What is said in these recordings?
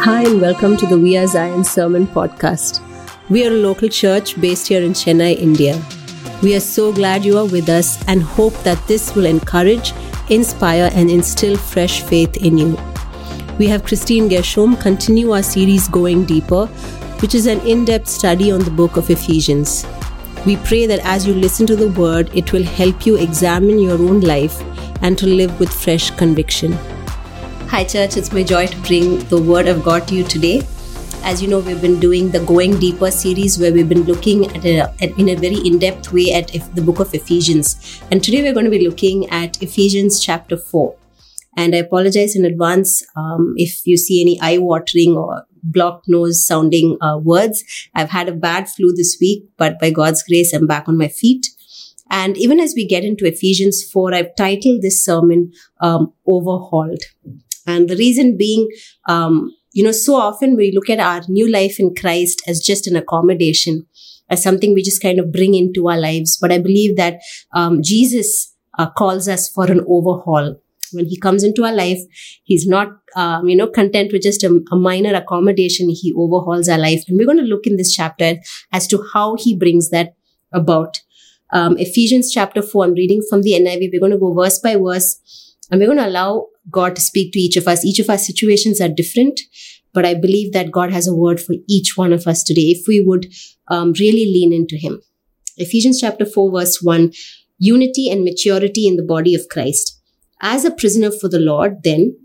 Hi, and welcome to the We Are Zion Sermon Podcast. We are a local church based here in Chennai, India. We are so glad you are with us and hope that this will encourage, inspire, and instill fresh faith in you. We have Christine Gershom continue our series Going Deeper, which is an in depth study on the book of Ephesians. We pray that as you listen to the word, it will help you examine your own life and to live with fresh conviction. Hi, church. It's my joy to bring the word of God to you today. As you know, we've been doing the Going Deeper series where we've been looking at, a, at in a very in depth way at the book of Ephesians. And today we're going to be looking at Ephesians chapter 4. And I apologize in advance um, if you see any eye watering or blocked nose sounding uh, words. I've had a bad flu this week, but by God's grace, I'm back on my feet. And even as we get into Ephesians 4, I've titled this sermon um, Overhauled. And the reason being, um, you know, so often we look at our new life in Christ as just an accommodation, as something we just kind of bring into our lives. But I believe that um, Jesus uh, calls us for an overhaul. When he comes into our life he's not um, you know content with just a, a, minor accommodation. He overhauls our life. And we're going to look in this chapter as to how he brings that about. Um, ephesians chapter 4 i'm reading from the niv we're going to go verse by verse and we're going to allow god to speak to each of us. Each of our situations are different but i believe that god has a word for each one of us today. If we would um, really lean into him. Ephesians chapter 4 verse 1 unity and maturity in the body of christ. As a prisoner for the Lord, then,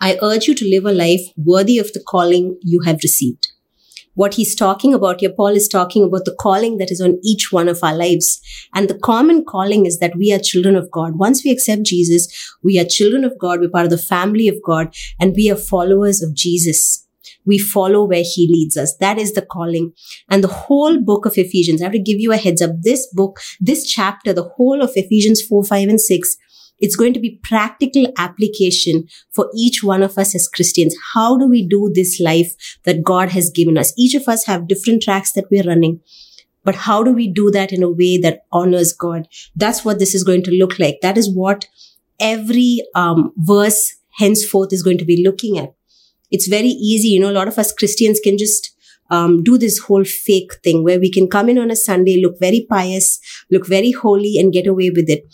I urge you to live a life worthy of the calling you have received. What he's talking about here, Paul is talking about the calling that is on each one of our lives. And the common calling is that we are children of God. Once we accept Jesus, we are children of God. We're part of the family of God and we are followers of Jesus. We follow where he leads us. That is the calling. And the whole book of Ephesians, I have to give you a heads up. This book, this chapter, the whole of Ephesians 4, 5, and 6 it's going to be practical application for each one of us as Christians. How do we do this life that God has given us? Each of us have different tracks that we're running. But how do we do that in a way that honors God? That's what this is going to look like. That is what every um, verse henceforth is going to be looking at. It's very easy. You know, a lot of us Christians can just um, do this whole fake thing where we can come in on a Sunday, look very pious, look very holy, and get away with it.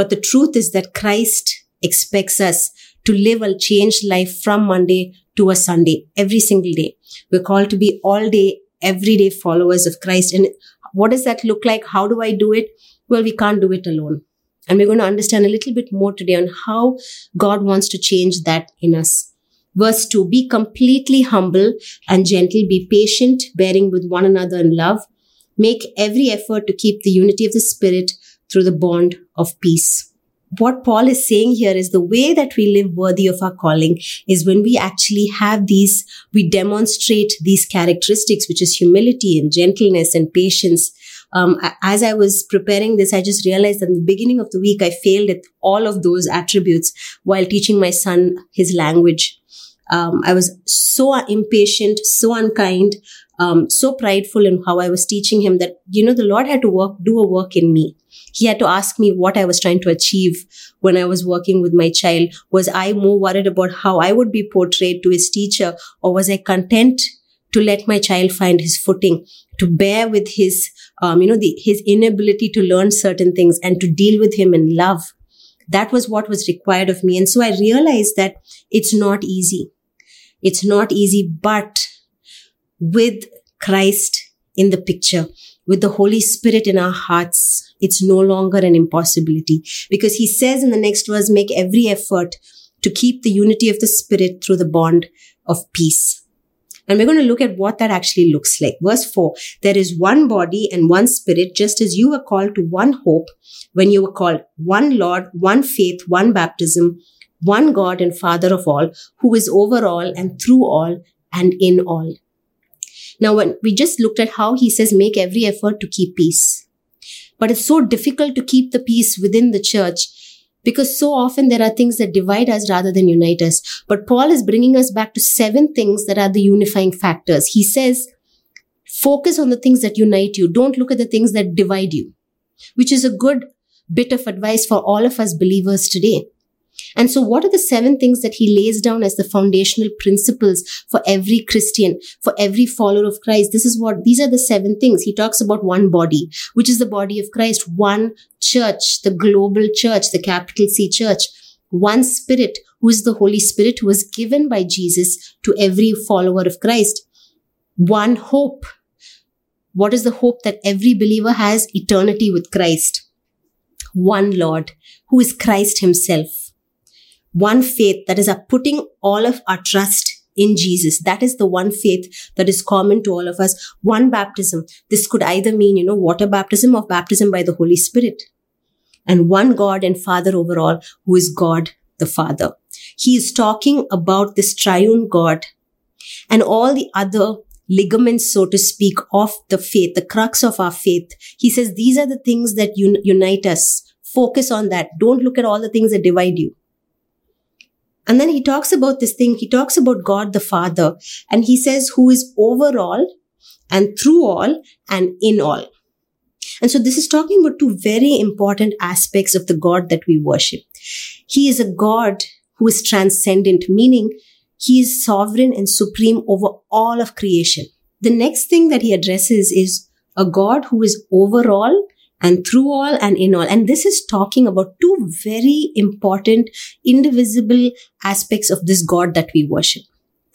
But the truth is that Christ expects us to live a changed life from Monday to a Sunday, every single day. We're called to be all day, everyday followers of Christ. And what does that look like? How do I do it? Well, we can't do it alone. And we're going to understand a little bit more today on how God wants to change that in us. Verse 2 Be completely humble and gentle, be patient, bearing with one another in love. Make every effort to keep the unity of the Spirit through the bond of peace. What Paul is saying here is the way that we live worthy of our calling is when we actually have these, we demonstrate these characteristics, which is humility and gentleness and patience. Um, as I was preparing this, I just realized that in the beginning of the week, I failed at all of those attributes while teaching my son his language. Um, I was so impatient, so unkind, um, so prideful in how I was teaching him that, you know, the Lord had to work, do a work in me. He had to ask me what I was trying to achieve when I was working with my child. Was I more worried about how I would be portrayed to his teacher or was I content to let my child find his footing, to bear with his, um, you know, the, his inability to learn certain things and to deal with him in love. That was what was required of me. And so I realized that it's not easy. It's not easy, but with Christ in the picture, with the Holy Spirit in our hearts, it's no longer an impossibility because he says in the next verse, make every effort to keep the unity of the Spirit through the bond of peace. And we're going to look at what that actually looks like. Verse 4 There is one body and one spirit, just as you were called to one hope when you were called, one Lord, one faith, one baptism, one God and Father of all, who is over all and through all and in all. Now, when we just looked at how he says, make every effort to keep peace. But it's so difficult to keep the peace within the church because so often there are things that divide us rather than unite us. But Paul is bringing us back to seven things that are the unifying factors. He says, focus on the things that unite you. Don't look at the things that divide you, which is a good bit of advice for all of us believers today. And so, what are the seven things that he lays down as the foundational principles for every Christian, for every follower of Christ? This is what, these are the seven things. He talks about one body, which is the body of Christ, one church, the global church, the capital C church, one spirit, who is the Holy Spirit, who was given by Jesus to every follower of Christ, one hope. What is the hope that every believer has? Eternity with Christ. One Lord, who is Christ Himself one faith that is our putting all of our trust in Jesus. That is the one faith that is common to all of us. One baptism. This could either mean, you know, water baptism or baptism by the Holy Spirit. And one God and Father over all, who is God the Father. He is talking about this triune God and all the other ligaments, so to speak, of the faith, the crux of our faith. He says these are the things that un- unite us. Focus on that. Don't look at all the things that divide you. And then he talks about this thing. He talks about God the Father and he says, who is over all and through all and in all. And so this is talking about two very important aspects of the God that we worship. He is a God who is transcendent, meaning he is sovereign and supreme over all of creation. The next thing that he addresses is a God who is over all and through all and in all. And this is talking about two very important, indivisible aspects of this God that we worship.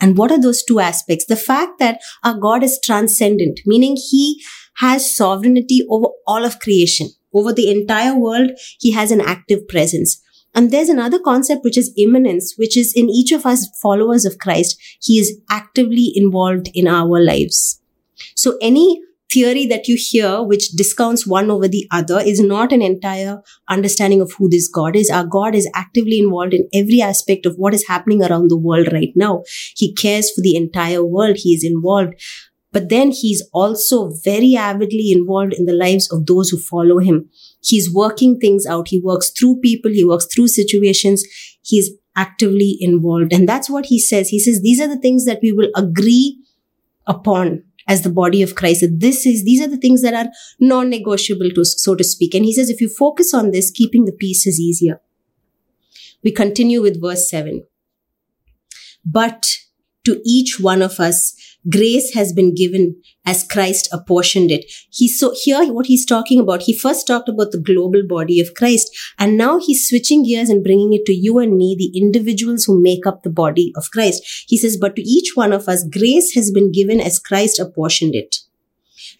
And what are those two aspects? The fact that our God is transcendent, meaning he has sovereignty over all of creation, over the entire world. He has an active presence. And there's another concept which is immanence, which is in each of us followers of Christ. He is actively involved in our lives. So any theory that you hear, which discounts one over the other, is not an entire understanding of who this God is. Our God is actively involved in every aspect of what is happening around the world right now. He cares for the entire world. He is involved. But then he's also very avidly involved in the lives of those who follow him. He's working things out. He works through people. He works through situations. He's actively involved. And that's what he says. He says, these are the things that we will agree upon as the body of Christ. That this is, these are the things that are non-negotiable to, so to speak. And he says, if you focus on this, keeping the peace is easier. We continue with verse seven. But to each one of us, grace has been given as Christ apportioned it. He so here what he's talking about, he first talked about the global body of Christ, and now he's switching gears and bringing it to you and me, the individuals who make up the body of Christ. He says, but to each one of us, grace has been given as Christ apportioned it.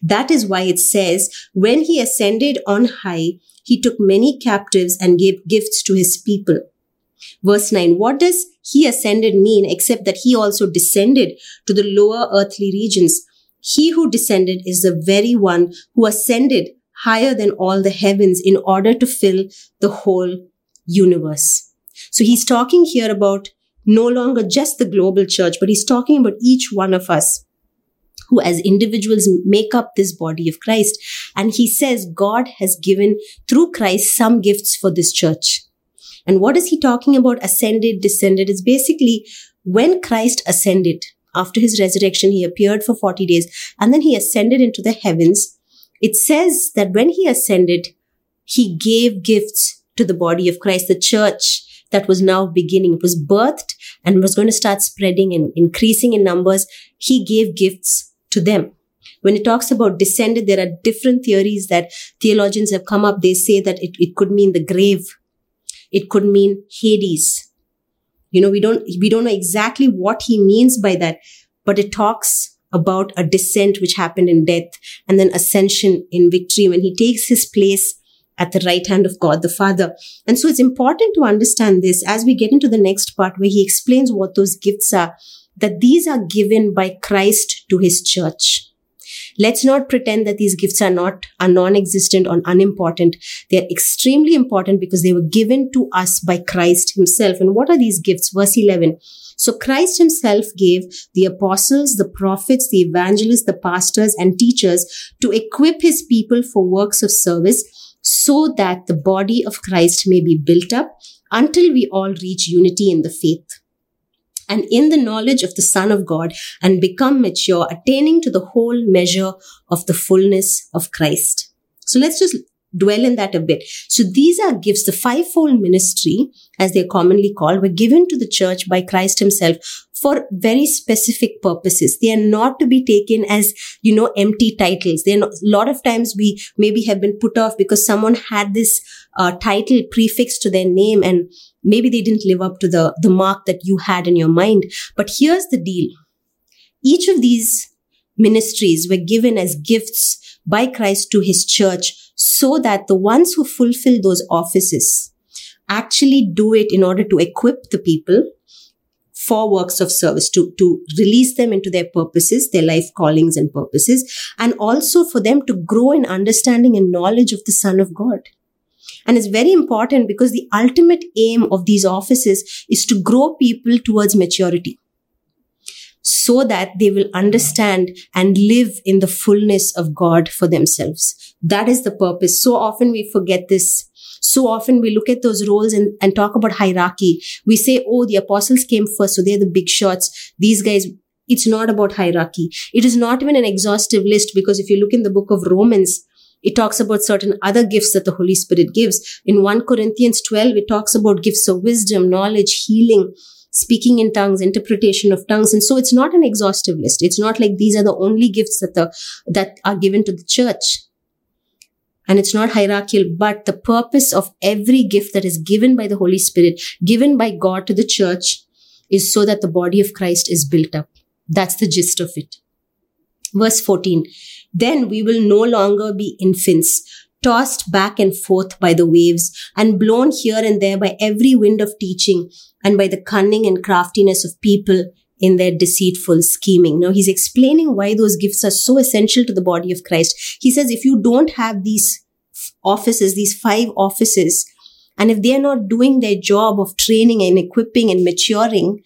That is why it says, when he ascended on high, he took many captives and gave gifts to his people. Verse 9, what does he ascended mean except that he also descended to the lower earthly regions? He who descended is the very one who ascended higher than all the heavens in order to fill the whole universe. So he's talking here about no longer just the global church, but he's talking about each one of us who as individuals make up this body of Christ. And he says God has given through Christ some gifts for this church. And what is he talking about? Ascended, descended is basically when Christ ascended after his resurrection, he appeared for 40 days and then he ascended into the heavens. It says that when he ascended, he gave gifts to the body of Christ, the church that was now beginning. It was birthed and was going to start spreading and increasing in numbers. He gave gifts to them. When it talks about descended, there are different theories that theologians have come up. They say that it, it could mean the grave it could mean Hades. You know, we don't, we don't know exactly what he means by that, but it talks about a descent which happened in death and then ascension in victory when he takes his place at the right hand of God the Father. And so it's important to understand this as we get into the next part where he explains what those gifts are, that these are given by Christ to his church. Let's not pretend that these gifts are not, are non-existent or unimportant. They're extremely important because they were given to us by Christ himself. And what are these gifts? Verse 11. So Christ himself gave the apostles, the prophets, the evangelists, the pastors and teachers to equip his people for works of service so that the body of Christ may be built up until we all reach unity in the faith and in the knowledge of the Son of God and become mature, attaining to the whole measure of the fullness of Christ. So let's just dwell in that a bit. So these are gifts. The fivefold ministry, as they're commonly called, were given to the church by Christ himself for very specific purposes. They are not to be taken as, you know, empty titles. They're not, a lot of times we maybe have been put off because someone had this uh, title prefixed to their name and maybe they didn't live up to the, the mark that you had in your mind. But here's the deal. Each of these ministries were given as gifts by Christ to his church so that the ones who fulfill those offices actually do it in order to equip the people for works of service, to, to release them into their purposes, their life callings and purposes, and also for them to grow in understanding and knowledge of the Son of God. And it's very important because the ultimate aim of these offices is to grow people towards maturity so that they will understand and live in the fullness of God for themselves. That is the purpose. So often we forget this. So often we look at those roles and, and talk about hierarchy. We say, oh, the apostles came first, so they're the big shots. These guys, it's not about hierarchy. It is not even an exhaustive list because if you look in the book of Romans, it talks about certain other gifts that the Holy Spirit gives. In 1 Corinthians 12, it talks about gifts of wisdom, knowledge, healing, speaking in tongues, interpretation of tongues. And so it's not an exhaustive list. It's not like these are the only gifts that the, that are given to the church. And it's not hierarchical, but the purpose of every gift that is given by the Holy Spirit, given by God to the church, is so that the body of Christ is built up. That's the gist of it. Verse 14. Then we will no longer be infants, tossed back and forth by the waves and blown here and there by every wind of teaching and by the cunning and craftiness of people in their deceitful scheming. Now he's explaining why those gifts are so essential to the body of Christ. He says if you don't have these offices, these five offices, and if they are not doing their job of training and equipping and maturing,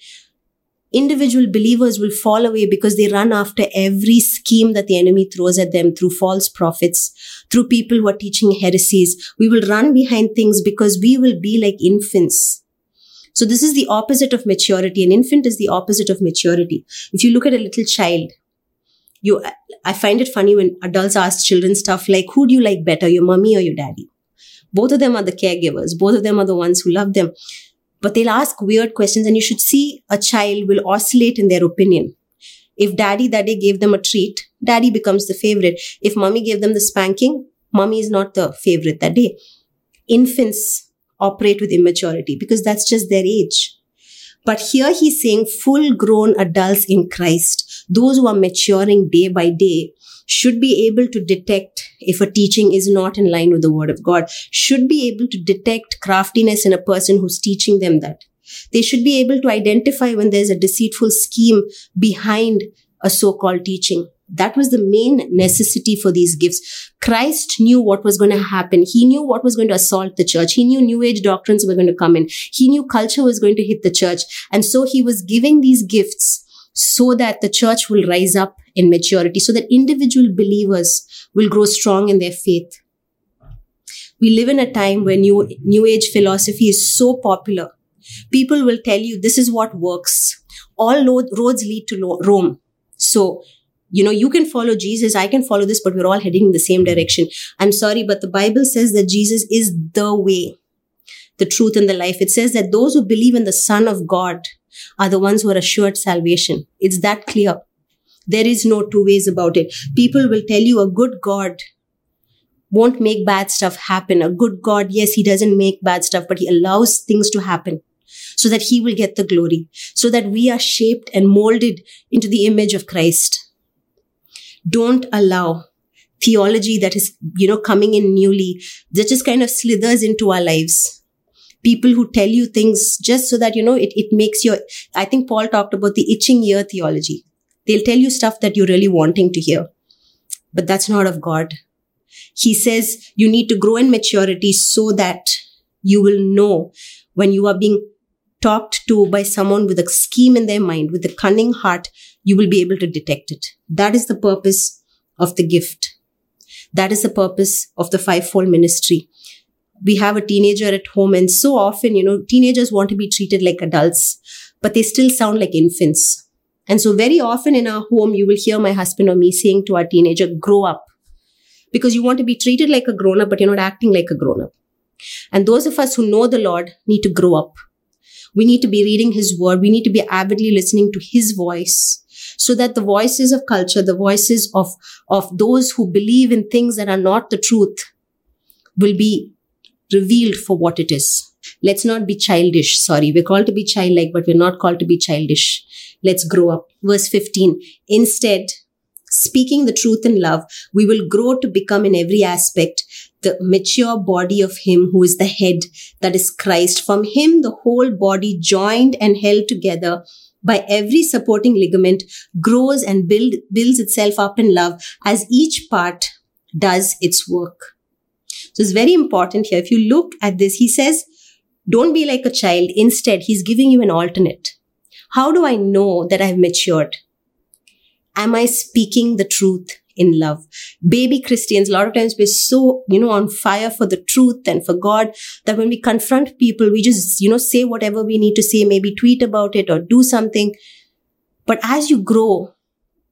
individual believers will fall away because they run after every scheme that the enemy throws at them through false prophets, through people who are teaching heresies. We will run behind things because we will be like infants. So this is the opposite of maturity. An infant is the opposite of maturity. If you look at a little child, you, I find it funny when adults ask children stuff like, who do you like better, your mommy or your daddy? Both of them are the caregivers. Both of them are the ones who love them but they'll ask weird questions and you should see a child will oscillate in their opinion. If daddy that day gave them a treat, daddy becomes the favorite. If mommy gave them the spanking, mommy is not the favorite that day. Infants operate with immaturity because that's just their age. But here he's saying full grown adults in Christ, those who are maturing day by day, should be able to detect if a teaching is not in line with the word of God, should be able to detect craftiness in a person who's teaching them that. They should be able to identify when there's a deceitful scheme behind a so-called teaching. That was the main necessity for these gifts. Christ knew what was going to happen. He knew what was going to assault the church. He knew new age doctrines were going to come in. He knew culture was going to hit the church. And so he was giving these gifts so that the church will rise up in maturity, so that individual believers will grow strong in their faith. We live in a time where new, new age philosophy is so popular. People will tell you this is what works. All roads lead to Rome. So, you know, you can follow Jesus, I can follow this, but we're all heading in the same direction. I'm sorry, but the Bible says that Jesus is the way, the truth, and the life. It says that those who believe in the Son of God are the ones who are assured salvation. It's that clear. There is no two ways about it. People will tell you a good God won't make bad stuff happen. A good God, yes, he doesn't make bad stuff, but he allows things to happen so that he will get the glory, so that we are shaped and molded into the image of Christ. Don't allow theology that is, you know, coming in newly that just kind of slithers into our lives people who tell you things just so that, you know, it, it makes your, I think Paul talked about the itching ear theology. They'll tell you stuff that you're really wanting to hear, but that's not of God. He says you need to grow in maturity so that you will know when you are being talked to by someone with a scheme in their mind, with a cunning heart, you will be able to detect it. That is the purpose of the gift. That is the purpose of the fivefold ministry we have a teenager at home and so often, you know, teenagers want to be treated like adults, but they still sound like infants. And so very often in our home, you will hear my husband or me saying to our teenager, grow up. because you want to be treated like a grown up, but you're not acting like a grown up. And those of us who know the Lord need to grow up. We need to be reading His Word. We need to be avidly listening to His voice so that the voices of culture, the voices of, of those who believe in things that are not the truth will be revealed for what it is. Let's not be childish. Sorry, we're called to be childlike, but we're not called to be childish. Let's grow up. Verse 15. Instead, speaking the truth in love, we will grow to become in every aspect the mature body of Him who is the head, that is Christ. From Him, the whole body joined and held together by every supporting ligament grows and build, builds itself up in love as each part does its work. So it's very important here. If you look at this, he says, don't be like a child. Instead, he's giving you an alternate. How do I know that I've matured? Am I speaking the truth in love? Baby Christians, a lot of times we're so, you know, on fire for the truth and for God that when we confront people, we just, you know, say whatever we need to say, maybe tweet about it or do something. But as you grow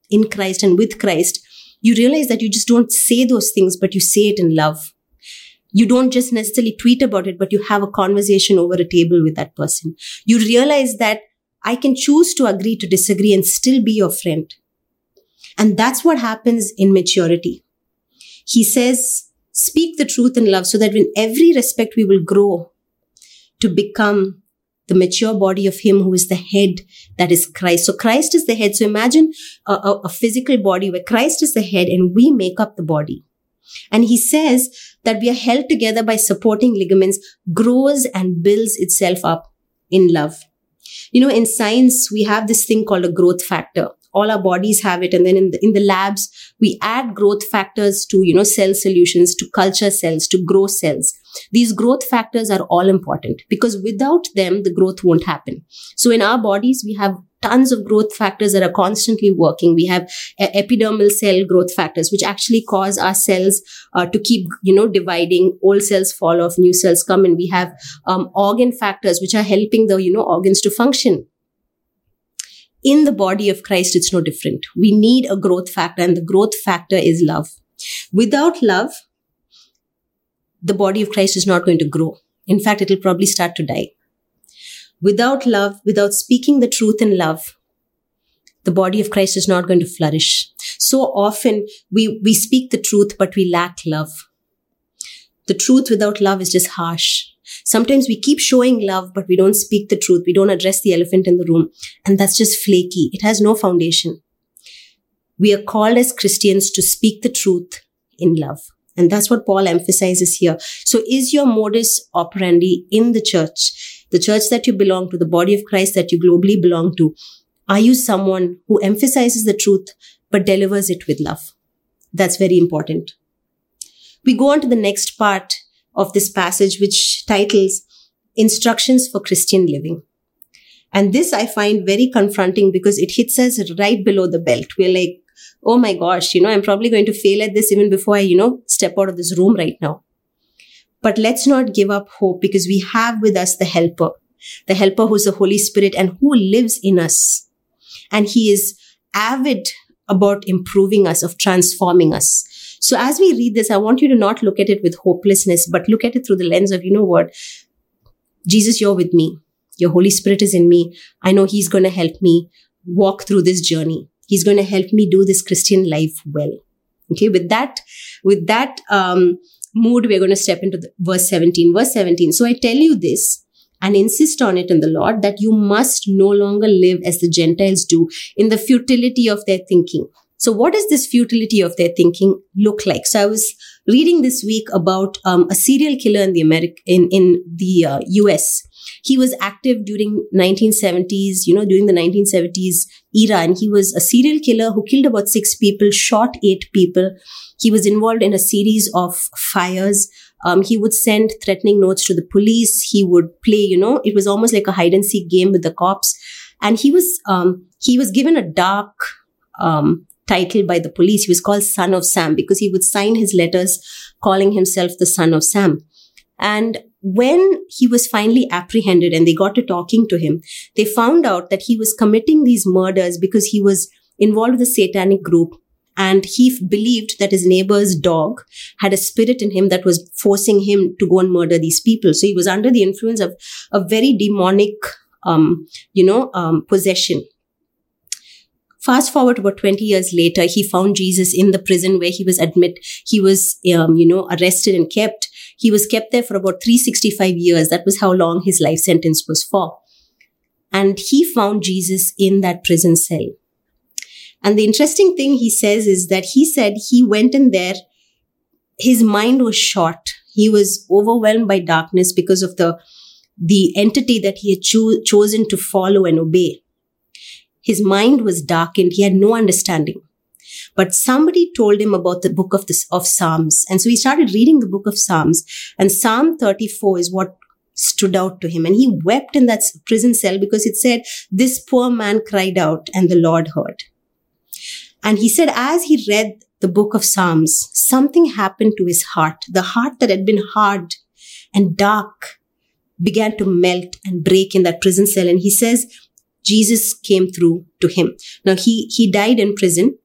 in Christ and with Christ, you realize that you just don't say those things, but you say it in love you don't just necessarily tweet about it, but you have a conversation over a table with that person. You realize that I can choose to agree to disagree and still be your friend. And that's what happens in maturity. He says, speak the truth in love so that in every respect we will grow to become the mature body of him who is the head that is Christ. So Christ is the head. So imagine a, a, a physical body where Christ is the head and we make up the body. And he says that we are held together by supporting ligaments, grows and builds itself up in love. You know, in science, we have this thing called a growth factor. All our bodies have it. And then in the, in the labs, we add growth factors to, you know, cell solutions, to culture cells, to grow cells. These growth factors are all important because without them, the growth won't happen. So in our bodies, we have tons of growth factors that are constantly working. We have epidermal cell growth factors, which actually cause our cells uh, to keep, you know, dividing. Old cells fall off, new cells come in. We have um, organ factors, which are helping the, you know, organs to function. In the body of Christ, it's no different. We need a growth factor, and the growth factor is love. Without love, the body of Christ is not going to grow. In fact, it'll probably start to die. Without love, without speaking the truth in love, the body of Christ is not going to flourish. So often we, we speak the truth, but we lack love. The truth without love is just harsh. Sometimes we keep showing love, but we don't speak the truth. We don't address the elephant in the room. And that's just flaky. It has no foundation. We are called as Christians to speak the truth in love. And that's what Paul emphasizes here. So is your modus operandi in the church, the church that you belong to, the body of Christ that you globally belong to, are you someone who emphasizes the truth but delivers it with love? That's very important. We go on to the next part of this passage, which titles Instructions for Christian Living. And this I find very confronting because it hits us right below the belt. We're like, oh my gosh, you know, I'm probably going to fail at this even before I, you know, step out of this room right now. But let's not give up hope because we have with us the helper, the helper who's the Holy Spirit and who lives in us. And he is avid about improving us, of transforming us. So as we read this, I want you to not look at it with hopelessness, but look at it through the lens of, you know what? Jesus, you're with me. Your Holy Spirit is in me. I know He's going to help me walk through this journey. He's going to help me do this Christian life well. Okay. With that, with that, um, mood, we're going to step into the verse 17. Verse 17. So I tell you this and insist on it in the Lord that you must no longer live as the Gentiles do in the futility of their thinking. So what does this futility of their thinking look like? So I was reading this week about um, a serial killer in the America in in the uh, U.S. He was active during 1970s, you know, during the 1970s era, and he was a serial killer who killed about six people, shot eight people. He was involved in a series of fires. Um, he would send threatening notes to the police. He would play, you know, it was almost like a hide and seek game with the cops. And he was, um, he was given a dark, um, title by the police. He was called Son of Sam because he would sign his letters calling himself the Son of Sam. And when he was finally apprehended and they got to talking to him, they found out that he was committing these murders because he was involved with a satanic group and he f- believed that his neighbor's dog had a spirit in him that was forcing him to go and murder these people. So he was under the influence of a very demonic, um, you know, um, possession. Fast forward about 20 years later, he found Jesus in the prison where he was admit, he was, um, you know, arrested and kept. He was kept there for about 365 years. That was how long his life sentence was for. And he found Jesus in that prison cell. And the interesting thing he says is that he said he went in there, his mind was short. He was overwhelmed by darkness because of the, the entity that he had cho- chosen to follow and obey. His mind was darkened. He had no understanding. But somebody told him about the book of, the, of Psalms. And so he started reading the book of Psalms. And Psalm 34 is what stood out to him. And he wept in that prison cell because it said, This poor man cried out, and the Lord heard. And he said, as he read the book of Psalms, something happened to his heart. The heart that had been hard and dark began to melt and break in that prison cell. And he says, Jesus came through to him. Now he, he died in prison.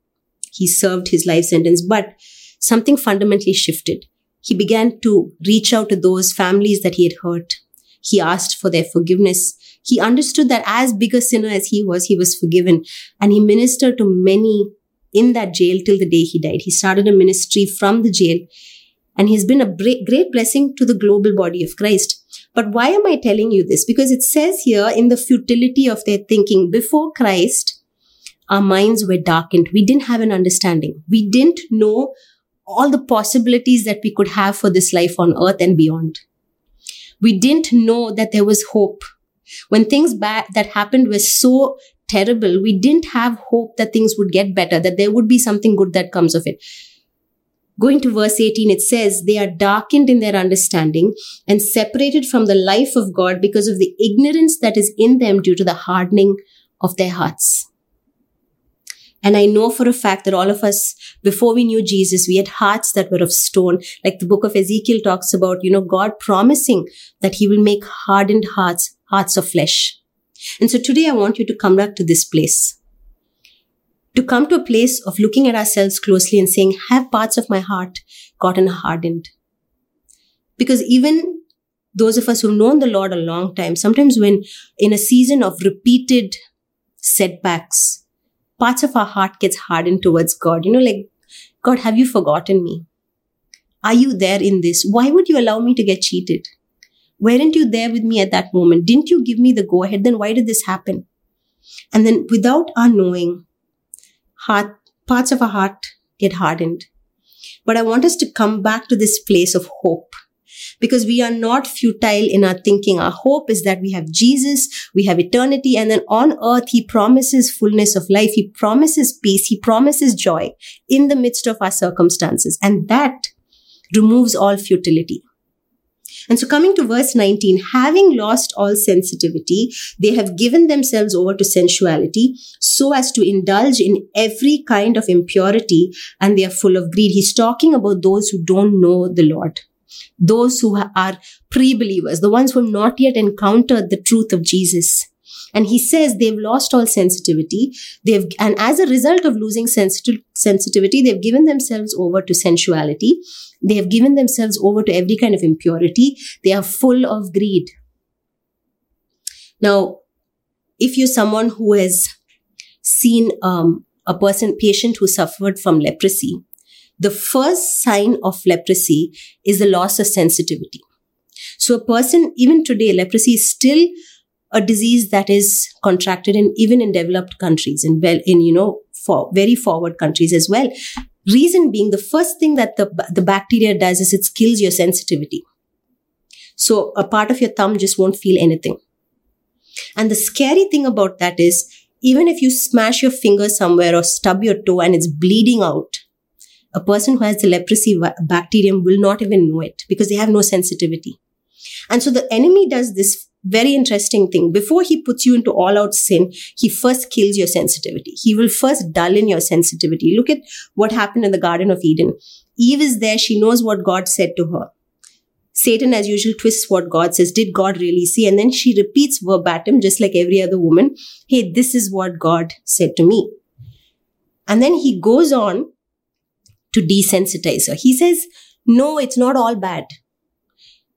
He served his life sentence, but something fundamentally shifted. He began to reach out to those families that he had hurt. He asked for their forgiveness. He understood that as big a sinner as he was, he was forgiven. And he ministered to many in that jail till the day he died. He started a ministry from the jail and he's been a great blessing to the global body of Christ. But why am I telling you this? Because it says here in the futility of their thinking, before Christ, our minds were darkened. We didn't have an understanding. We didn't know all the possibilities that we could have for this life on earth and beyond. We didn't know that there was hope. When things bad that happened were so terrible, we didn't have hope that things would get better, that there would be something good that comes of it. Going to verse 18, it says, They are darkened in their understanding and separated from the life of God because of the ignorance that is in them due to the hardening of their hearts. And I know for a fact that all of us, before we knew Jesus, we had hearts that were of stone. Like the book of Ezekiel talks about, you know, God promising that he will make hardened hearts, hearts of flesh. And so today I want you to come back to this place. To come to a place of looking at ourselves closely and saying, have parts of my heart gotten hardened? Because even those of us who've known the Lord a long time, sometimes when in a season of repeated setbacks, parts of our heart gets hardened towards God. You know, like, God, have you forgotten me? Are you there in this? Why would you allow me to get cheated? Weren't you there with me at that moment? Didn't you give me the go ahead? Then why did this happen? And then without our knowing, heart, parts of our heart get hardened. But I want us to come back to this place of hope because we are not futile in our thinking. Our hope is that we have Jesus, we have eternity, and then on earth, He promises fullness of life. He promises peace. He promises joy in the midst of our circumstances. And that removes all futility. And so coming to verse 19, having lost all sensitivity, they have given themselves over to sensuality so as to indulge in every kind of impurity and they are full of greed. He's talking about those who don't know the Lord. Those who are pre-believers, the ones who have not yet encountered the truth of Jesus. And he says they've lost all sensitivity. They've, and as a result of losing sensitive, sensitivity, they've given themselves over to sensuality. They have given themselves over to every kind of impurity. They are full of greed. Now, if you're someone who has seen um, a person, patient who suffered from leprosy, the first sign of leprosy is the loss of sensitivity. So a person, even today, leprosy is still a disease that is contracted in even in developed countries in well in you know for very forward countries as well Reason being, the first thing that the, the bacteria does is it kills your sensitivity. So a part of your thumb just won't feel anything. And the scary thing about that is, even if you smash your finger somewhere or stub your toe and it's bleeding out, a person who has the leprosy bacterium will not even know it because they have no sensitivity. And so the enemy does this very interesting thing. Before he puts you into all out sin, he first kills your sensitivity. He will first dull in your sensitivity. Look at what happened in the Garden of Eden. Eve is there. She knows what God said to her. Satan, as usual, twists what God says. Did God really see? And then she repeats verbatim, just like every other woman. Hey, this is what God said to me. And then he goes on to desensitize her. He says, No, it's not all bad.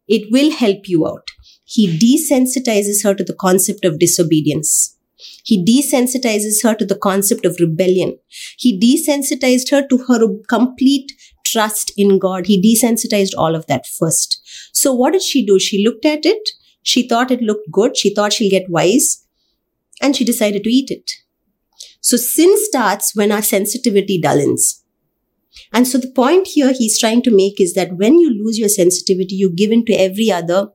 It will help you out. He desensitizes her to the concept of disobedience. He desensitizes her to the concept of rebellion. He desensitized her to her complete trust in God. He desensitized all of that first. So what did she do? She looked at it. She thought it looked good. She thought she'll get wise and she decided to eat it. So sin starts when our sensitivity dullens. And so the point here he's trying to make is that when you lose your sensitivity, you give in to every other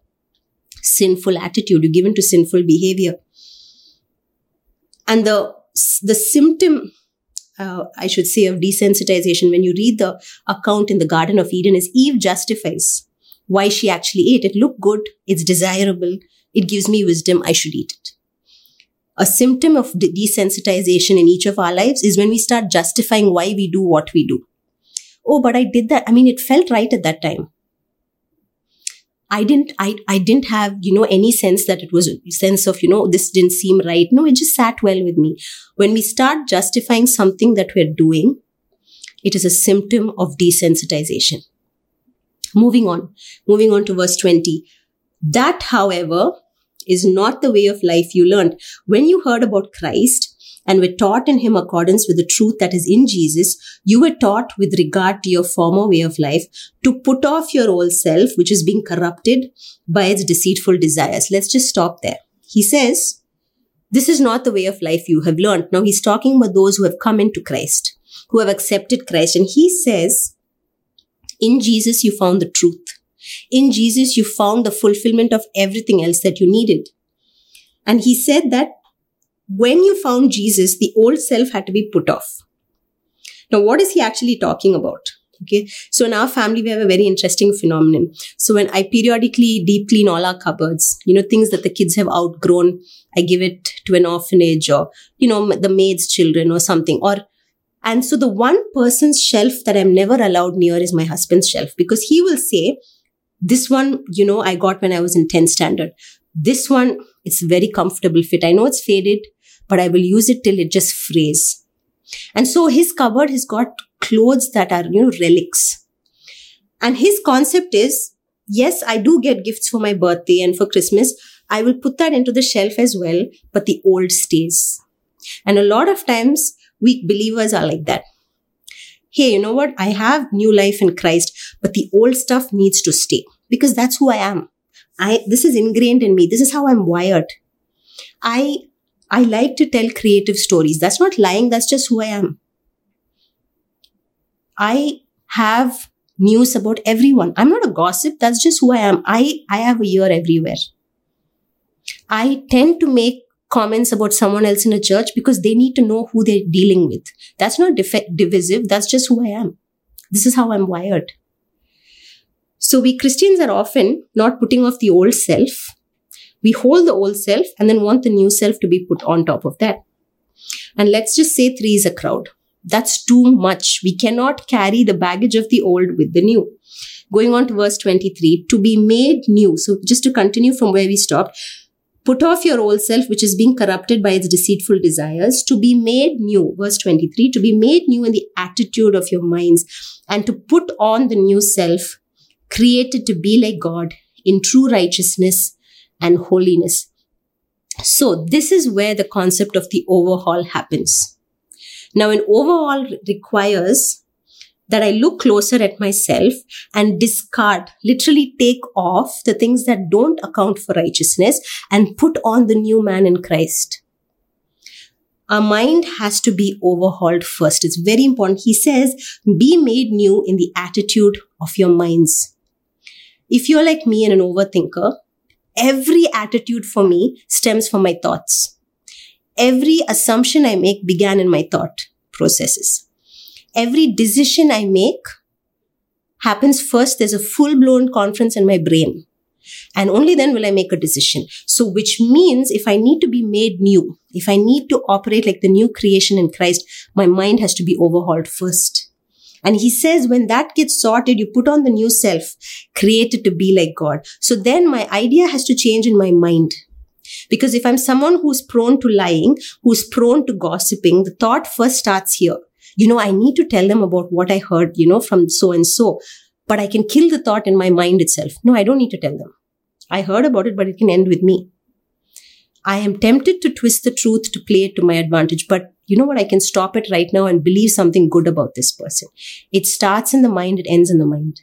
sinful attitude, you give in to sinful behavior. And the, the symptom, uh, I should say, of desensitization, when you read the account in the Garden of Eden, is Eve justifies why she actually ate. It looked good, it's desirable, it gives me wisdom, I should eat it. A symptom of desensitization in each of our lives is when we start justifying why we do what we do oh, but I did that. I mean, it felt right at that time. I didn't, I, I didn't have, you know, any sense that it was a sense of, you know, this didn't seem right. No, it just sat well with me. When we start justifying something that we're doing, it is a symptom of desensitization. Moving on, moving on to verse 20. That, however, is not the way of life you learned. When you heard about Christ, and were taught in him accordance with the truth that is in Jesus, you were taught with regard to your former way of life to put off your old self, which is being corrupted by its deceitful desires. Let's just stop there. He says, this is not the way of life you have learned. Now he's talking about those who have come into Christ, who have accepted Christ. And he says, in Jesus, you found the truth. In Jesus, you found the fulfillment of everything else that you needed. And he said that when you found Jesus, the old self had to be put off. Now, what is he actually talking about? Okay. So in our family, we have a very interesting phenomenon. So when I periodically deep clean all our cupboards, you know, things that the kids have outgrown, I give it to an orphanage or, you know, the maid's children or something. Or, and so the one person's shelf that I'm never allowed near is my husband's shelf because he will say, this one, you know, I got when I was in 10th standard. This one, it's very comfortable fit. I know it's faded but I will use it till it just frays. And so his cupboard has got clothes that are, you know, relics. And his concept is, yes, I do get gifts for my birthday and for Christmas. I will put that into the shelf as well, but the old stays. And a lot of times weak believers are like that. Hey, you know what? I have new life in Christ, but the old stuff needs to stay because that's who I am. I, this is ingrained in me. This is how I'm wired. I I like to tell creative stories. That's not lying, that's just who I am. I have news about everyone. I'm not a gossip, that's just who I am. I, I have a ear everywhere. I tend to make comments about someone else in a church because they need to know who they're dealing with. That's not divisive, that's just who I am. This is how I'm wired. So we Christians are often not putting off the old self we hold the old self and then want the new self to be put on top of that. And let's just say three is a crowd. That's too much. We cannot carry the baggage of the old with the new. Going on to verse 23, to be made new. So just to continue from where we stopped, put off your old self, which is being corrupted by its deceitful desires, to be made new. Verse 23, to be made new in the attitude of your minds and to put on the new self, created to be like God in true righteousness and holiness. So this is where the concept of the overhaul happens. Now an overhaul requires that I look closer at myself and discard, literally take off the things that don't account for righteousness and put on the new man in Christ. Our mind has to be overhauled first. It's very important. He says, be made new in the attitude of your minds. If you're like me and an overthinker, every attitude for me stems from my thoughts. Every assumption I make began in my thought processes. Every decision I make happens first. There's a full blown conference in my brain. And only then will I make a decision. So, which means if I need to be made new, if I need to operate like the new creation in Christ, my mind has to be overhauled first. And he says, when that gets sorted, you put on the new self, created to be like God. So then my idea has to change in my mind. Because if I'm someone who's prone to lying, who's prone to gossiping, the thought first starts here. You know, I need to tell them about what I heard, you know, from so and so, but I can kill the thought in my mind itself. No, I don't need to tell them. I heard about it, but it can end with me. I am tempted to twist the truth to play it to my advantage, but you know what? I can stop it right now and believe something good about this person. It starts in the mind, it ends in the mind.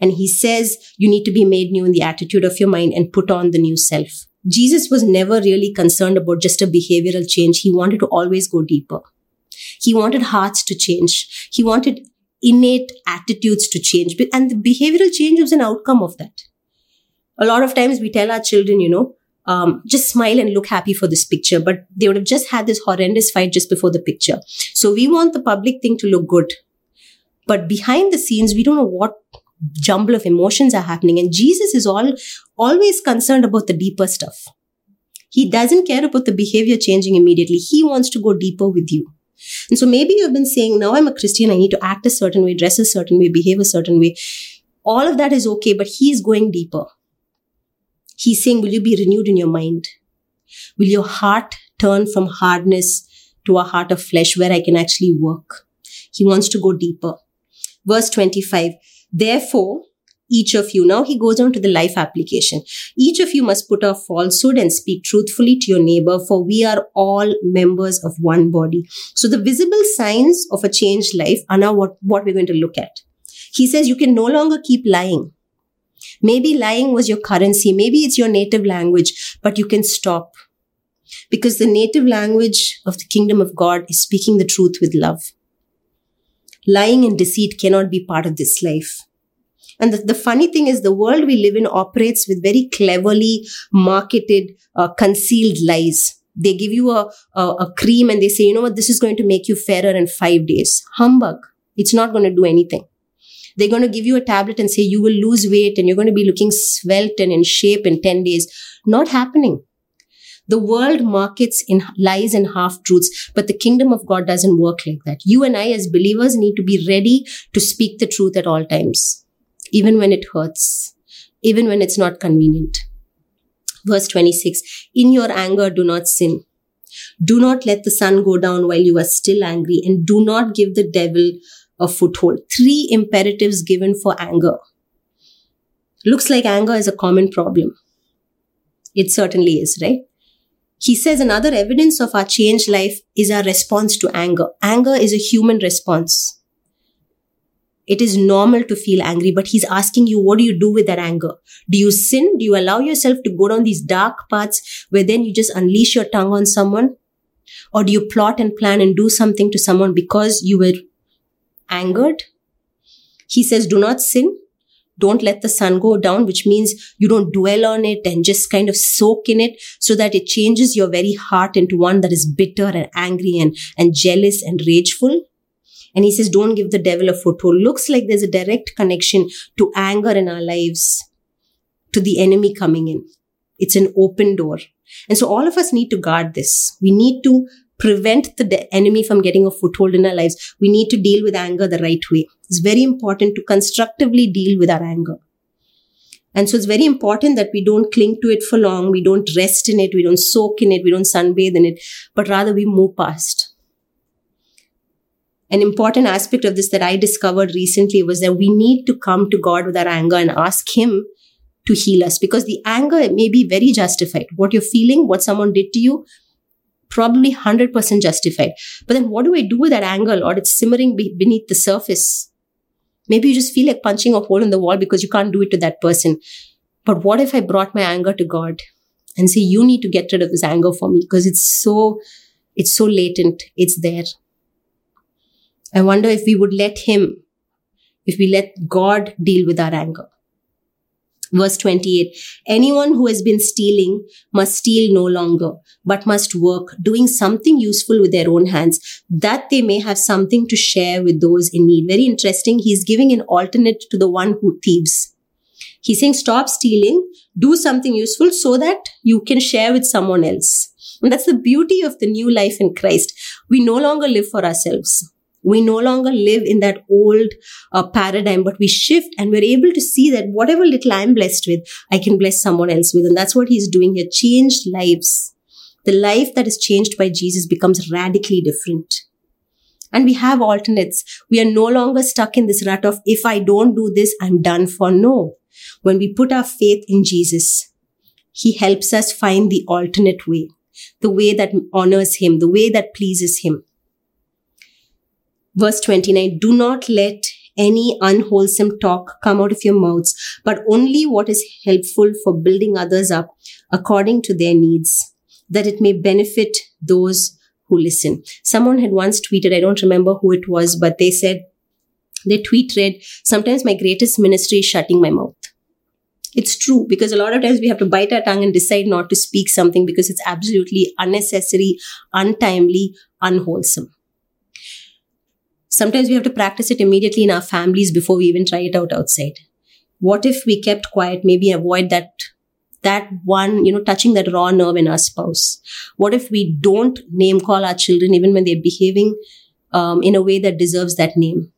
And he says you need to be made new in the attitude of your mind and put on the new self. Jesus was never really concerned about just a behavioral change. He wanted to always go deeper. He wanted hearts to change. He wanted innate attitudes to change. And the behavioral change was an outcome of that. A lot of times we tell our children, you know, um, just smile and look happy for this picture, but they would have just had this horrendous fight just before the picture. So we want the public thing to look good. But behind the scenes, we don't know what jumble of emotions are happening. And Jesus is all always concerned about the deeper stuff. He doesn't care about the behavior changing immediately. He wants to go deeper with you. And so maybe you've been saying, now I'm a Christian, I need to act a certain way, dress a certain way, behave a certain way. All of that is okay, but he is going deeper. He's saying, will you be renewed in your mind? Will your heart turn from hardness to a heart of flesh where I can actually work? He wants to go deeper. Verse 25, Therefore, each of you, now he goes on to the life application. Each of you must put off falsehood and speak truthfully to your neighbor, for we are all members of one body. So the visible signs of a changed life are now what, what we're going to look at. He says you can no longer keep lying. Maybe lying was your currency. Maybe it's your native language, but you can stop. Because the native language of the kingdom of God is speaking the truth with love lying and deceit cannot be part of this life. And the, the, funny thing is, the world we live in operates with very cleverly marketed, uh, concealed lies. They give you a, a, a cream and they say, you know what, this is going to make you fairer in five days. Humbug. It's not going to do anything. They're going to give you a tablet and say you will lose weight and you're going to be looking svelte and in shape in 10 days. Not happening. The world markets in lies and half truths, but the kingdom of God doesn't work like that. You and I, as believers, need to be ready to speak the truth at all times, even when it hurts, even when it's not convenient. Verse 26 In your anger, do not sin. Do not let the sun go down while you are still angry, and do not give the devil a foothold. Three imperatives given for anger. Looks like anger is a common problem. It certainly is, right? He says another evidence of our changed life is our response to anger. Anger is a human response. It is normal to feel angry, but he's asking you, what do you do with that anger? Do you sin? Do you allow yourself to go down these dark paths where then you just unleash your tongue on someone? Or do you plot and plan and do something to someone because you were angered? He says, do not sin don't let the sun go down, which means you don't dwell on it and just kind of soak in it so that it changes your very heart into one that is bitter and angry and, and jealous and rageful. And he says, don't give the devil a foothold. Looks like there's a direct connection to anger in our lives, to the enemy coming in. It's an open door. And so all of us need to guard this. We need to prevent the enemy from getting a foothold in our lives. We need to deal with anger the right way. It's very important to constructively deal with our anger. And so it's very important that we don't cling to it for long. We don't rest in it. We don't soak in it. We don't sunbathe in it, but rather we move past. An important aspect of this that I discovered recently was that we need to come to God with our anger and ask Him to heal us because the anger may be very justified. What you're feeling, what someone did to you, probably 100% justified. But then what do I do with that anger, or It's simmering beneath the surface. Maybe you just feel like punching a hole in the wall because you can't do it to that person. But what if I brought my anger to God and say, you need to get rid of this anger for me because it's so, it's so latent. It's there. I wonder if we would let Him, if we let God deal with our anger. Verse 28 Anyone who has been stealing must steal no longer, but must work, doing something useful with their own hands, that they may have something to share with those in need. Very interesting. He's giving an alternate to the one who thieves. He's saying, stop stealing, do something useful so that you can share with someone else. And that's the beauty of the new life in Christ. We no longer live for ourselves. We no longer live in that old uh, paradigm, but we shift and we're able to see that whatever little I'm blessed with, I can bless someone else with. And that's what he's doing here. Changed lives. The life that is changed by Jesus becomes radically different. And we have alternates. We are no longer stuck in this rut of, if I don't do this, I'm done for. No. When we put our faith in Jesus, He helps us find the alternate way, the way that honors Him, the way that pleases Him. Verse 29 Do not let any unwholesome talk come out of your mouths, but only what is helpful for building others up according to their needs, that it may benefit those who listen. Someone had once tweeted, I don't remember who it was, but they said, their tweet read, Sometimes my greatest ministry is shutting my mouth. It's true because a lot of times we have to bite our tongue and decide not to speak something because it's absolutely unnecessary, untimely, unwholesome. Sometimes we have to practice it immediately in our families before we even try it out outside. What if we kept quiet, maybe avoid that that one, you know, touching that raw nerve in our spouse? What if we don't name call our children even when they're behaving um, in a way that deserves that name?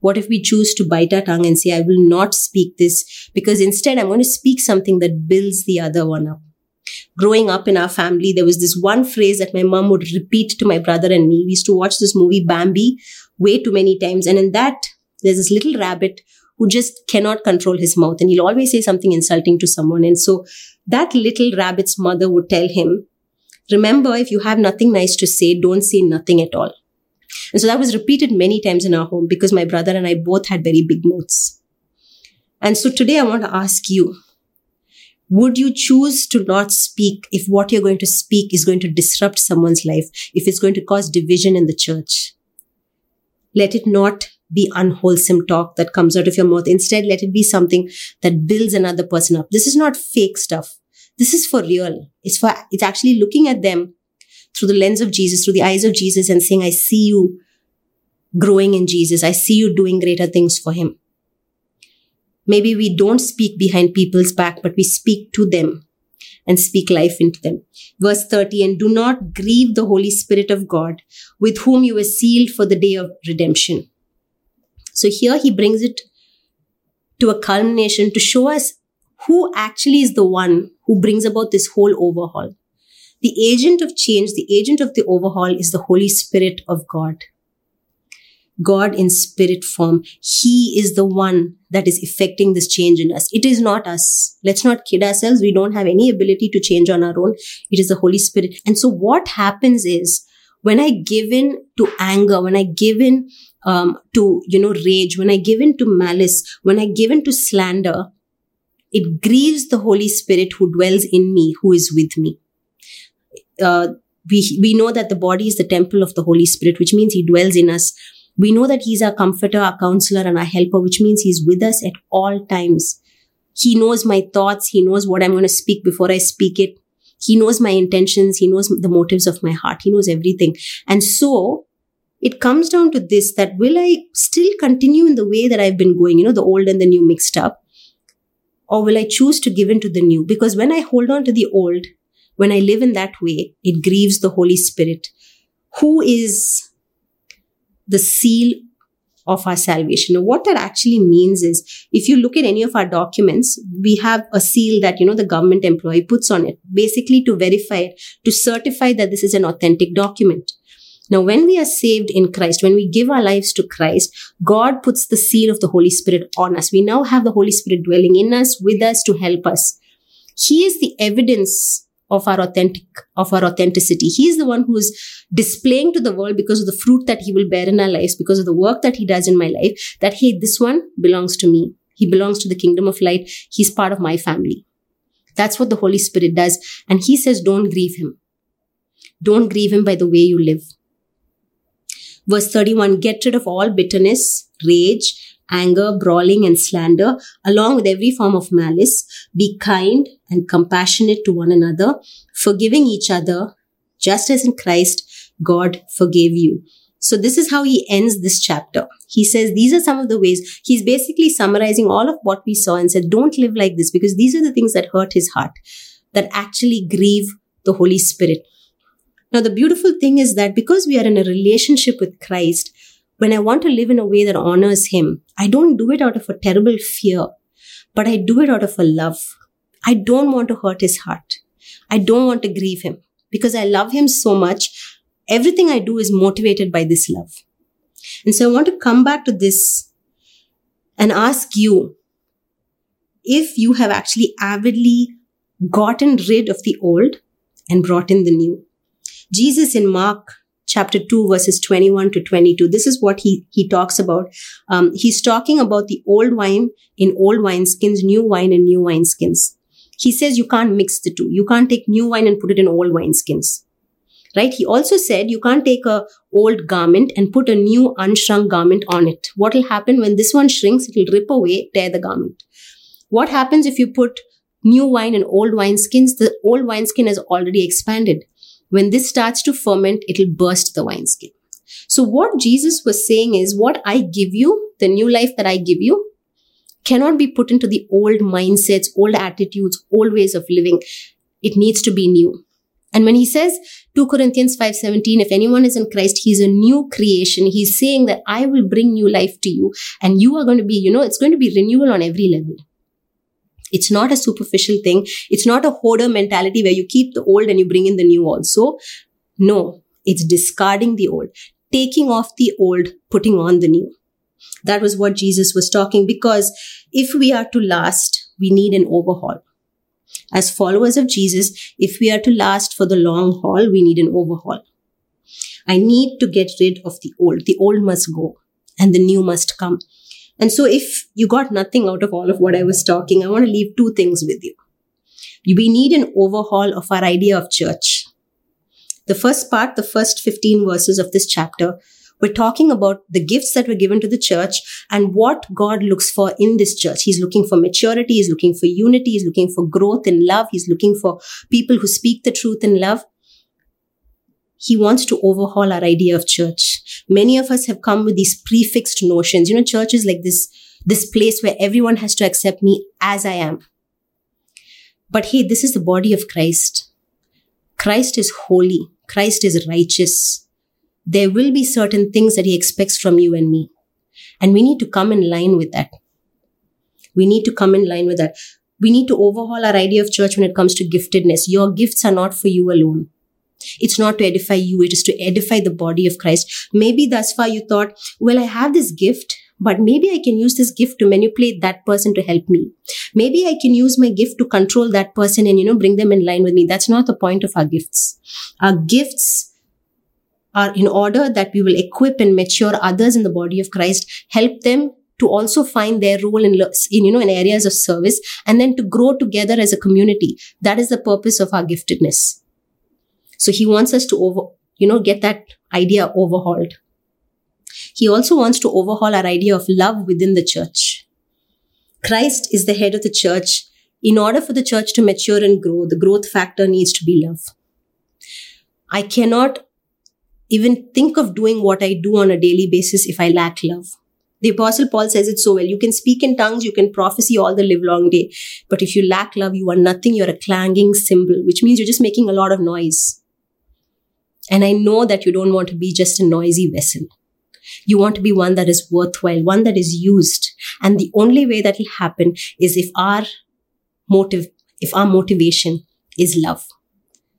What if we choose to bite our tongue and say, I will not speak this because instead I'm going to speak something that builds the other one up? Growing up in our family, there was this one phrase that my mom would repeat to my brother and me. We used to watch this movie Bambi way too many times. And in that, there's this little rabbit who just cannot control his mouth and he'll always say something insulting to someone. And so that little rabbit's mother would tell him, remember, if you have nothing nice to say, don't say nothing at all. And so that was repeated many times in our home because my brother and I both had very big mouths. And so today I want to ask you, would you choose to not speak if what you're going to speak is going to disrupt someone's life, if it's going to cause division in the church? Let it not be unwholesome talk that comes out of your mouth. Instead, let it be something that builds another person up. This is not fake stuff. This is for real. It's for, it's actually looking at them through the lens of Jesus, through the eyes of Jesus and saying, I see you growing in Jesus. I see you doing greater things for him. Maybe we don't speak behind people's back, but we speak to them and speak life into them. Verse 30, and do not grieve the Holy Spirit of God, with whom you were sealed for the day of redemption. So here he brings it to a culmination to show us who actually is the one who brings about this whole overhaul. The agent of change, the agent of the overhaul is the Holy Spirit of God. God in spirit form. He is the one that is effecting this change in us. It is not us. Let's not kid ourselves. We don't have any ability to change on our own. It is the Holy Spirit. And so what happens is when I give in to anger, when I give in um, to, you know, rage, when I give in to malice, when I give in to slander, it grieves the Holy Spirit who dwells in me, who is with me. Uh, we, we know that the body is the temple of the Holy Spirit, which means He dwells in us. We know that He's our comforter, our counselor, and our helper, which means He's with us at all times. He knows my thoughts. He knows what I'm going to speak before I speak it. He knows my intentions. He knows the motives of my heart. He knows everything. And so it comes down to this that will I still continue in the way that I've been going, you know, the old and the new mixed up? Or will I choose to give in to the new? Because when I hold on to the old, when I live in that way, it grieves the Holy Spirit, who is the seal of our salvation. Now, what that actually means is if you look at any of our documents, we have a seal that, you know, the government employee puts on it, basically to verify it, to certify that this is an authentic document. Now, when we are saved in Christ, when we give our lives to Christ, God puts the seal of the Holy Spirit on us. We now have the Holy Spirit dwelling in us, with us to help us. He is the evidence of our authentic, of our authenticity. He is the one who is displaying to the world because of the fruit that he will bear in our lives, because of the work that he does in my life, that hey, this one belongs to me. He belongs to the kingdom of light. He's part of my family. That's what the Holy Spirit does. And he says, don't grieve him. Don't grieve him by the way you live. Verse 31 Get rid of all bitterness, rage, anger, brawling, and slander, along with every form of malice. Be kind and compassionate to one another, forgiving each other, just as in Christ God forgave you. So this is how he ends this chapter. He says these are some of the ways he's basically summarizing all of what we saw and said, don't live like this because these are the things that hurt his heart, that actually grieve the Holy Spirit. Now, the beautiful thing is that because we are in a relationship with Christ, when I want to live in a way that honors Him, I don't do it out of a terrible fear, but I do it out of a love. I don't want to hurt His heart. I don't want to grieve Him because I love Him so much. everything I do is motivated by this love. And so I want to come back to this and ask you if you have actually avidly gotten rid of the old and brought in the new. Jesus in Mark chapter 2 verses 21 to 22 this is what he he talks about. Um, he's talking about the old wine in old wineskins new wine in new wineskins he says you can't mix the two. You can't take new wine and put it in old wineskins right? He also said you can't take a old garment and put a new unshrunk garment on it. What will happen when this one shrinks it will rip away tear the garment. What happens if you put new wine in old wineskins the old wineskin has already expanded when this starts to ferment, it'll burst the wineskin. So what Jesus was saying is what I give you, the new life that I give you, cannot be put into the old mindsets, old attitudes, old ways of living. It needs to be new. And when he says 2 Corinthians 5:17 if anyone is in Christ he's a new creation he's saying that I will bring new life to you and you are going to be you know it's going to be renewal on every level. It's not a superficial thing. It's not a hoarder mentality where you keep the old and you bring in the new also. No, it's discarding the old, taking off the old, putting on the new. That was what Jesus was talking because if we are to last, we need an overhaul. As followers of Jesus, if we are to last for the long haul, we need an overhaul. I need to get rid of the old. The old must go and the new must come. And so if you got nothing out of all of what I was talking, I want to leave two things with you. We need an overhaul of our idea of church. The first part, the first 15 verses of this chapter, we're talking about the gifts that were given to the church and what God looks for in this church. He's looking for maturity. He's looking for unity. He's looking for growth in love. He's looking for people who speak the truth in love. He wants to overhaul our idea of church. Many of us have come with these prefixed notions. You know, church is like this, this place where everyone has to accept me as I am. But hey, this is the body of Christ. Christ is holy. Christ is righteous. There will be certain things that he expects from you and me. And we need to come in line with that. We need to come in line with that. We need to overhaul our idea of church when it comes to giftedness. Your gifts are not for you alone. It's not to edify you, it is to edify the body of Christ. Maybe thus far you thought, well, I have this gift, but maybe I can use this gift to manipulate that person to help me. Maybe I can use my gift to control that person and, you know, bring them in line with me. That's not the point of our gifts. Our gifts are in order that we will equip and mature others in the body of Christ, help them to also find their role in, in you know in areas of service and then to grow together as a community that is the purpose of our giftedness so he wants us to over, you know, get that idea overhauled. He also wants to overhaul our idea of love within the church. Christ is the head of the church. In order for the church to mature and grow, the growth factor needs to be love. I cannot even think of doing what I do on a daily basis if I lack love. The apostle Paul says it so well. You can speak in tongues, you can prophesy all the live long day. But if you lack love, you are nothing. You're a clanging cymbal, which means you're just making a lot of noise. And I know that you don't want to be just a noisy vessel. You want to be one that is worthwhile, one that is used. And the only way that will happen is if our motive, if our motivation is love.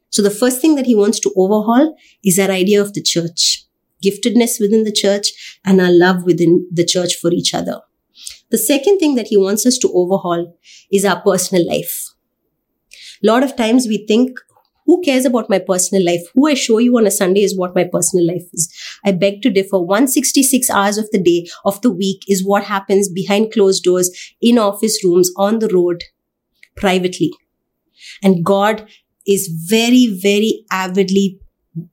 So the first thing that he wants to overhaul is our idea of the church, giftedness within the church and our love within the church for each other. The second thing that he wants us to overhaul is our personal life. A lot of times we think who cares about my personal life? Who I show you on a Sunday is what my personal life is. I beg to differ. 166 hours of the day, of the week is what happens behind closed doors, in office rooms, on the road, privately. And God is very, very avidly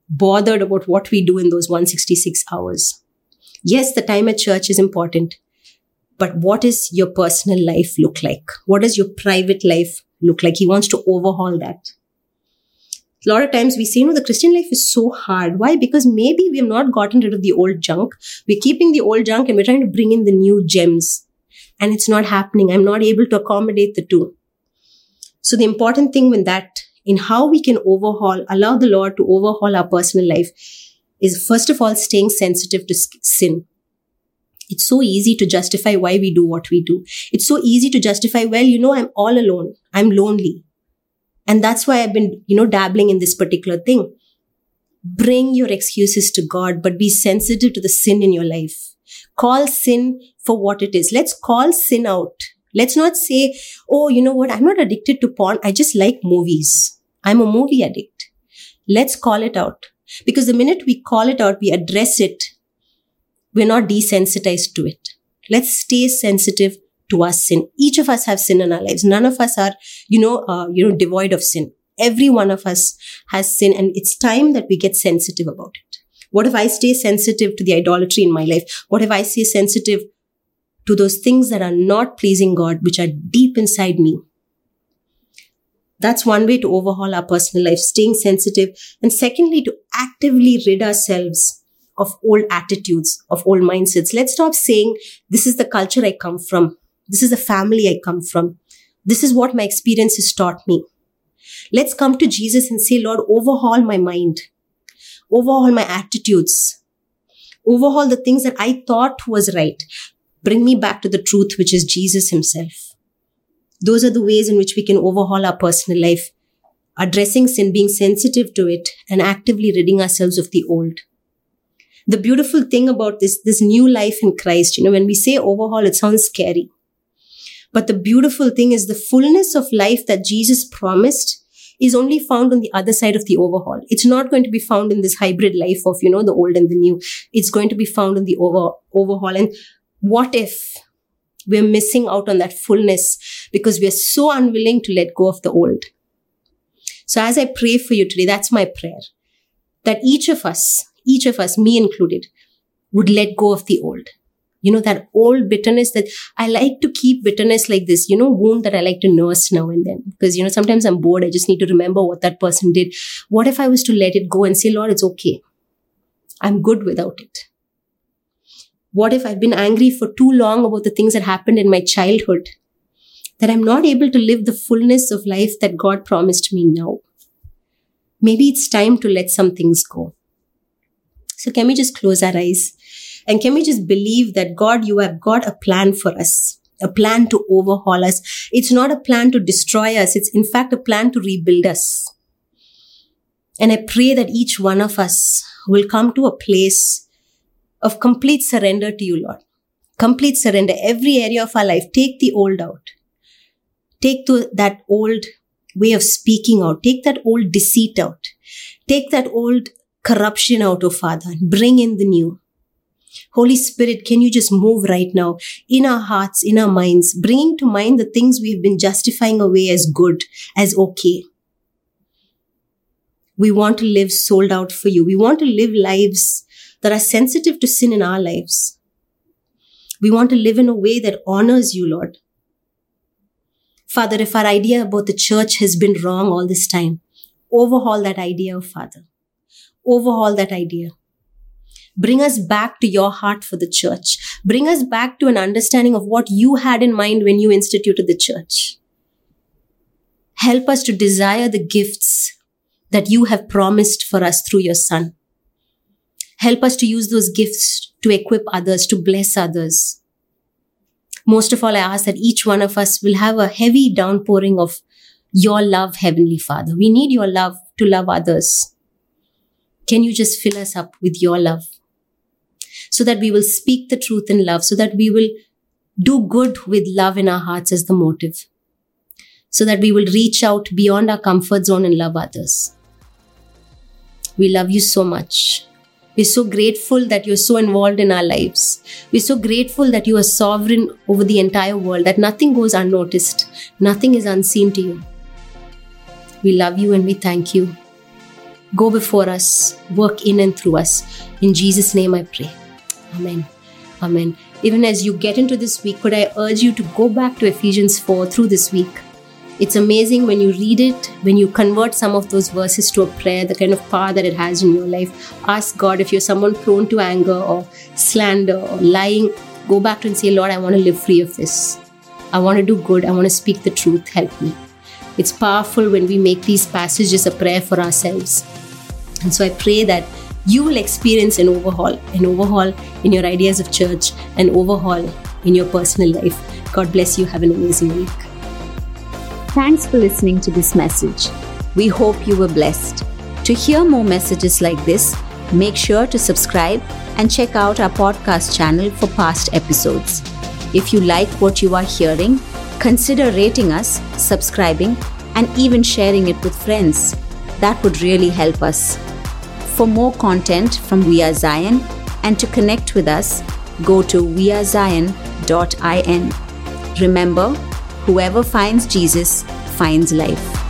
bothered about what we do in those 166 hours. Yes, the time at church is important, but what does your personal life look like? What does your private life look like? He wants to overhaul that a lot of times we say, no, the Christian life is so hard. Why? Because maybe we have not gotten rid of the old junk. We're keeping the old junk and we're trying to bring in the new gems. And it's not happening. I'm not able to accommodate the two. So the important thing with that, in how we can overhaul, allow the Lord to overhaul our personal life, is first of all staying sensitive to sin. It's so easy to justify why we do what we do. It's so easy to justify, well, you know, I'm all alone. I'm lonely. And that's why I've been, you know, dabbling in this particular thing. Bring your excuses to God, but be sensitive to the sin in your life. Call sin for what it is. Let's call sin out. Let's not say, oh, you know what? I'm not addicted to porn. I just like movies. I'm a movie addict. Let's call it out. Because the minute we call it out, we address it, we're not desensitized to it. Let's stay sensitive to our sin. Each of us have sin in our lives. None of us are, you know, uh, you know, devoid of sin. Every one of us has sin and it's time that we get sensitive about it. What if I stay sensitive to the idolatry in my life? What if I stay sensitive to those things that are not pleasing God, which are deep inside me? That's one way to overhaul our personal life, staying sensitive. And secondly, to actively rid ourselves of old attitudes, of old mindsets. Let's stop saying, this is the culture I come from. This is the family I come from. This is what my experience has taught me. Let's come to Jesus and say, Lord, overhaul my mind, overhaul my attitudes, overhaul the things that I thought was right. Bring me back to the truth, which is Jesus Himself. Those are the ways in which we can overhaul our personal life, addressing sin, being sensitive to it, and actively ridding ourselves of the old. The beautiful thing about this, this new life in Christ, you know, when we say overhaul, it sounds scary. But the beautiful thing is the fullness of life that Jesus promised is only found on the other side of the overhaul. It's not going to be found in this hybrid life of, you know, the old and the new. It's going to be found in the over, overhaul. And what if we're missing out on that fullness because we're so unwilling to let go of the old? So as I pray for you today, that's my prayer that each of us, each of us, me included, would let go of the old you know, that old bitterness that I like to keep bitterness like this, you know, wound that I like to nurse now and then. Because, you know, sometimes I'm bored. I just need to remember what that person did. What if I was to let it go and say, Lord, it's okay. I'm good without it. What if I've been angry for too long about the things that happened in my childhood? That I'm not able to live the fullness of life that God promised me now. Maybe it's time to let some things go. So can we just close our eyes? And can we just believe that God, you have got a plan for us, a plan to overhaul us. It's not a plan to destroy us. It's in fact a plan to rebuild us. And I pray that each one of us will come to a place of complete surrender to you, Lord. Complete surrender. Every area of our life, take the old out. Take to that old way of speaking out. Take that old deceit out. Take that old corruption out, oh Father, and bring in the new. Holy Spirit, can you just move right now in our hearts, in our minds, bringing to mind the things we've been justifying away as good, as okay. We want to live sold out for you. We want to live lives that are sensitive to sin in our lives. We want to live in a way that honors you, Lord. Father, if our idea about the church has been wrong all this time, overhaul that idea, Father. Overhaul that idea. Bring us back to your heart for the church. Bring us back to an understanding of what you had in mind when you instituted the church. Help us to desire the gifts that you have promised for us through your son. Help us to use those gifts to equip others, to bless others. Most of all, I ask that each one of us will have a heavy downpouring of your love, Heavenly Father. We need your love to love others. Can you just fill us up with your love? So that we will speak the truth in love, so that we will do good with love in our hearts as the motive, so that we will reach out beyond our comfort zone and love others. We love you so much. We're so grateful that you're so involved in our lives. We're so grateful that you are sovereign over the entire world, that nothing goes unnoticed, nothing is unseen to you. We love you and we thank you. Go before us, work in and through us. In Jesus' name I pray. Amen. Amen. Even as you get into this week, could I urge you to go back to Ephesians 4 through this week? It's amazing when you read it, when you convert some of those verses to a prayer, the kind of power that it has in your life. Ask God if you're someone prone to anger or slander or lying, go back to and say, Lord, I want to live free of this. I want to do good. I want to speak the truth. Help me. It's powerful when we make these passages a prayer for ourselves. And so I pray that you will experience an overhaul, an overhaul in your ideas of church, an overhaul in your personal life. God bless you. Have an amazing week. Thanks for listening to this message. We hope you were blessed. To hear more messages like this, make sure to subscribe and check out our podcast channel for past episodes. If you like what you are hearing, consider rating us, subscribing, and even sharing it with friends. That would really help us. For more content from We Are Zion and to connect with us, go to wearezion.in. Remember, whoever finds Jesus finds life.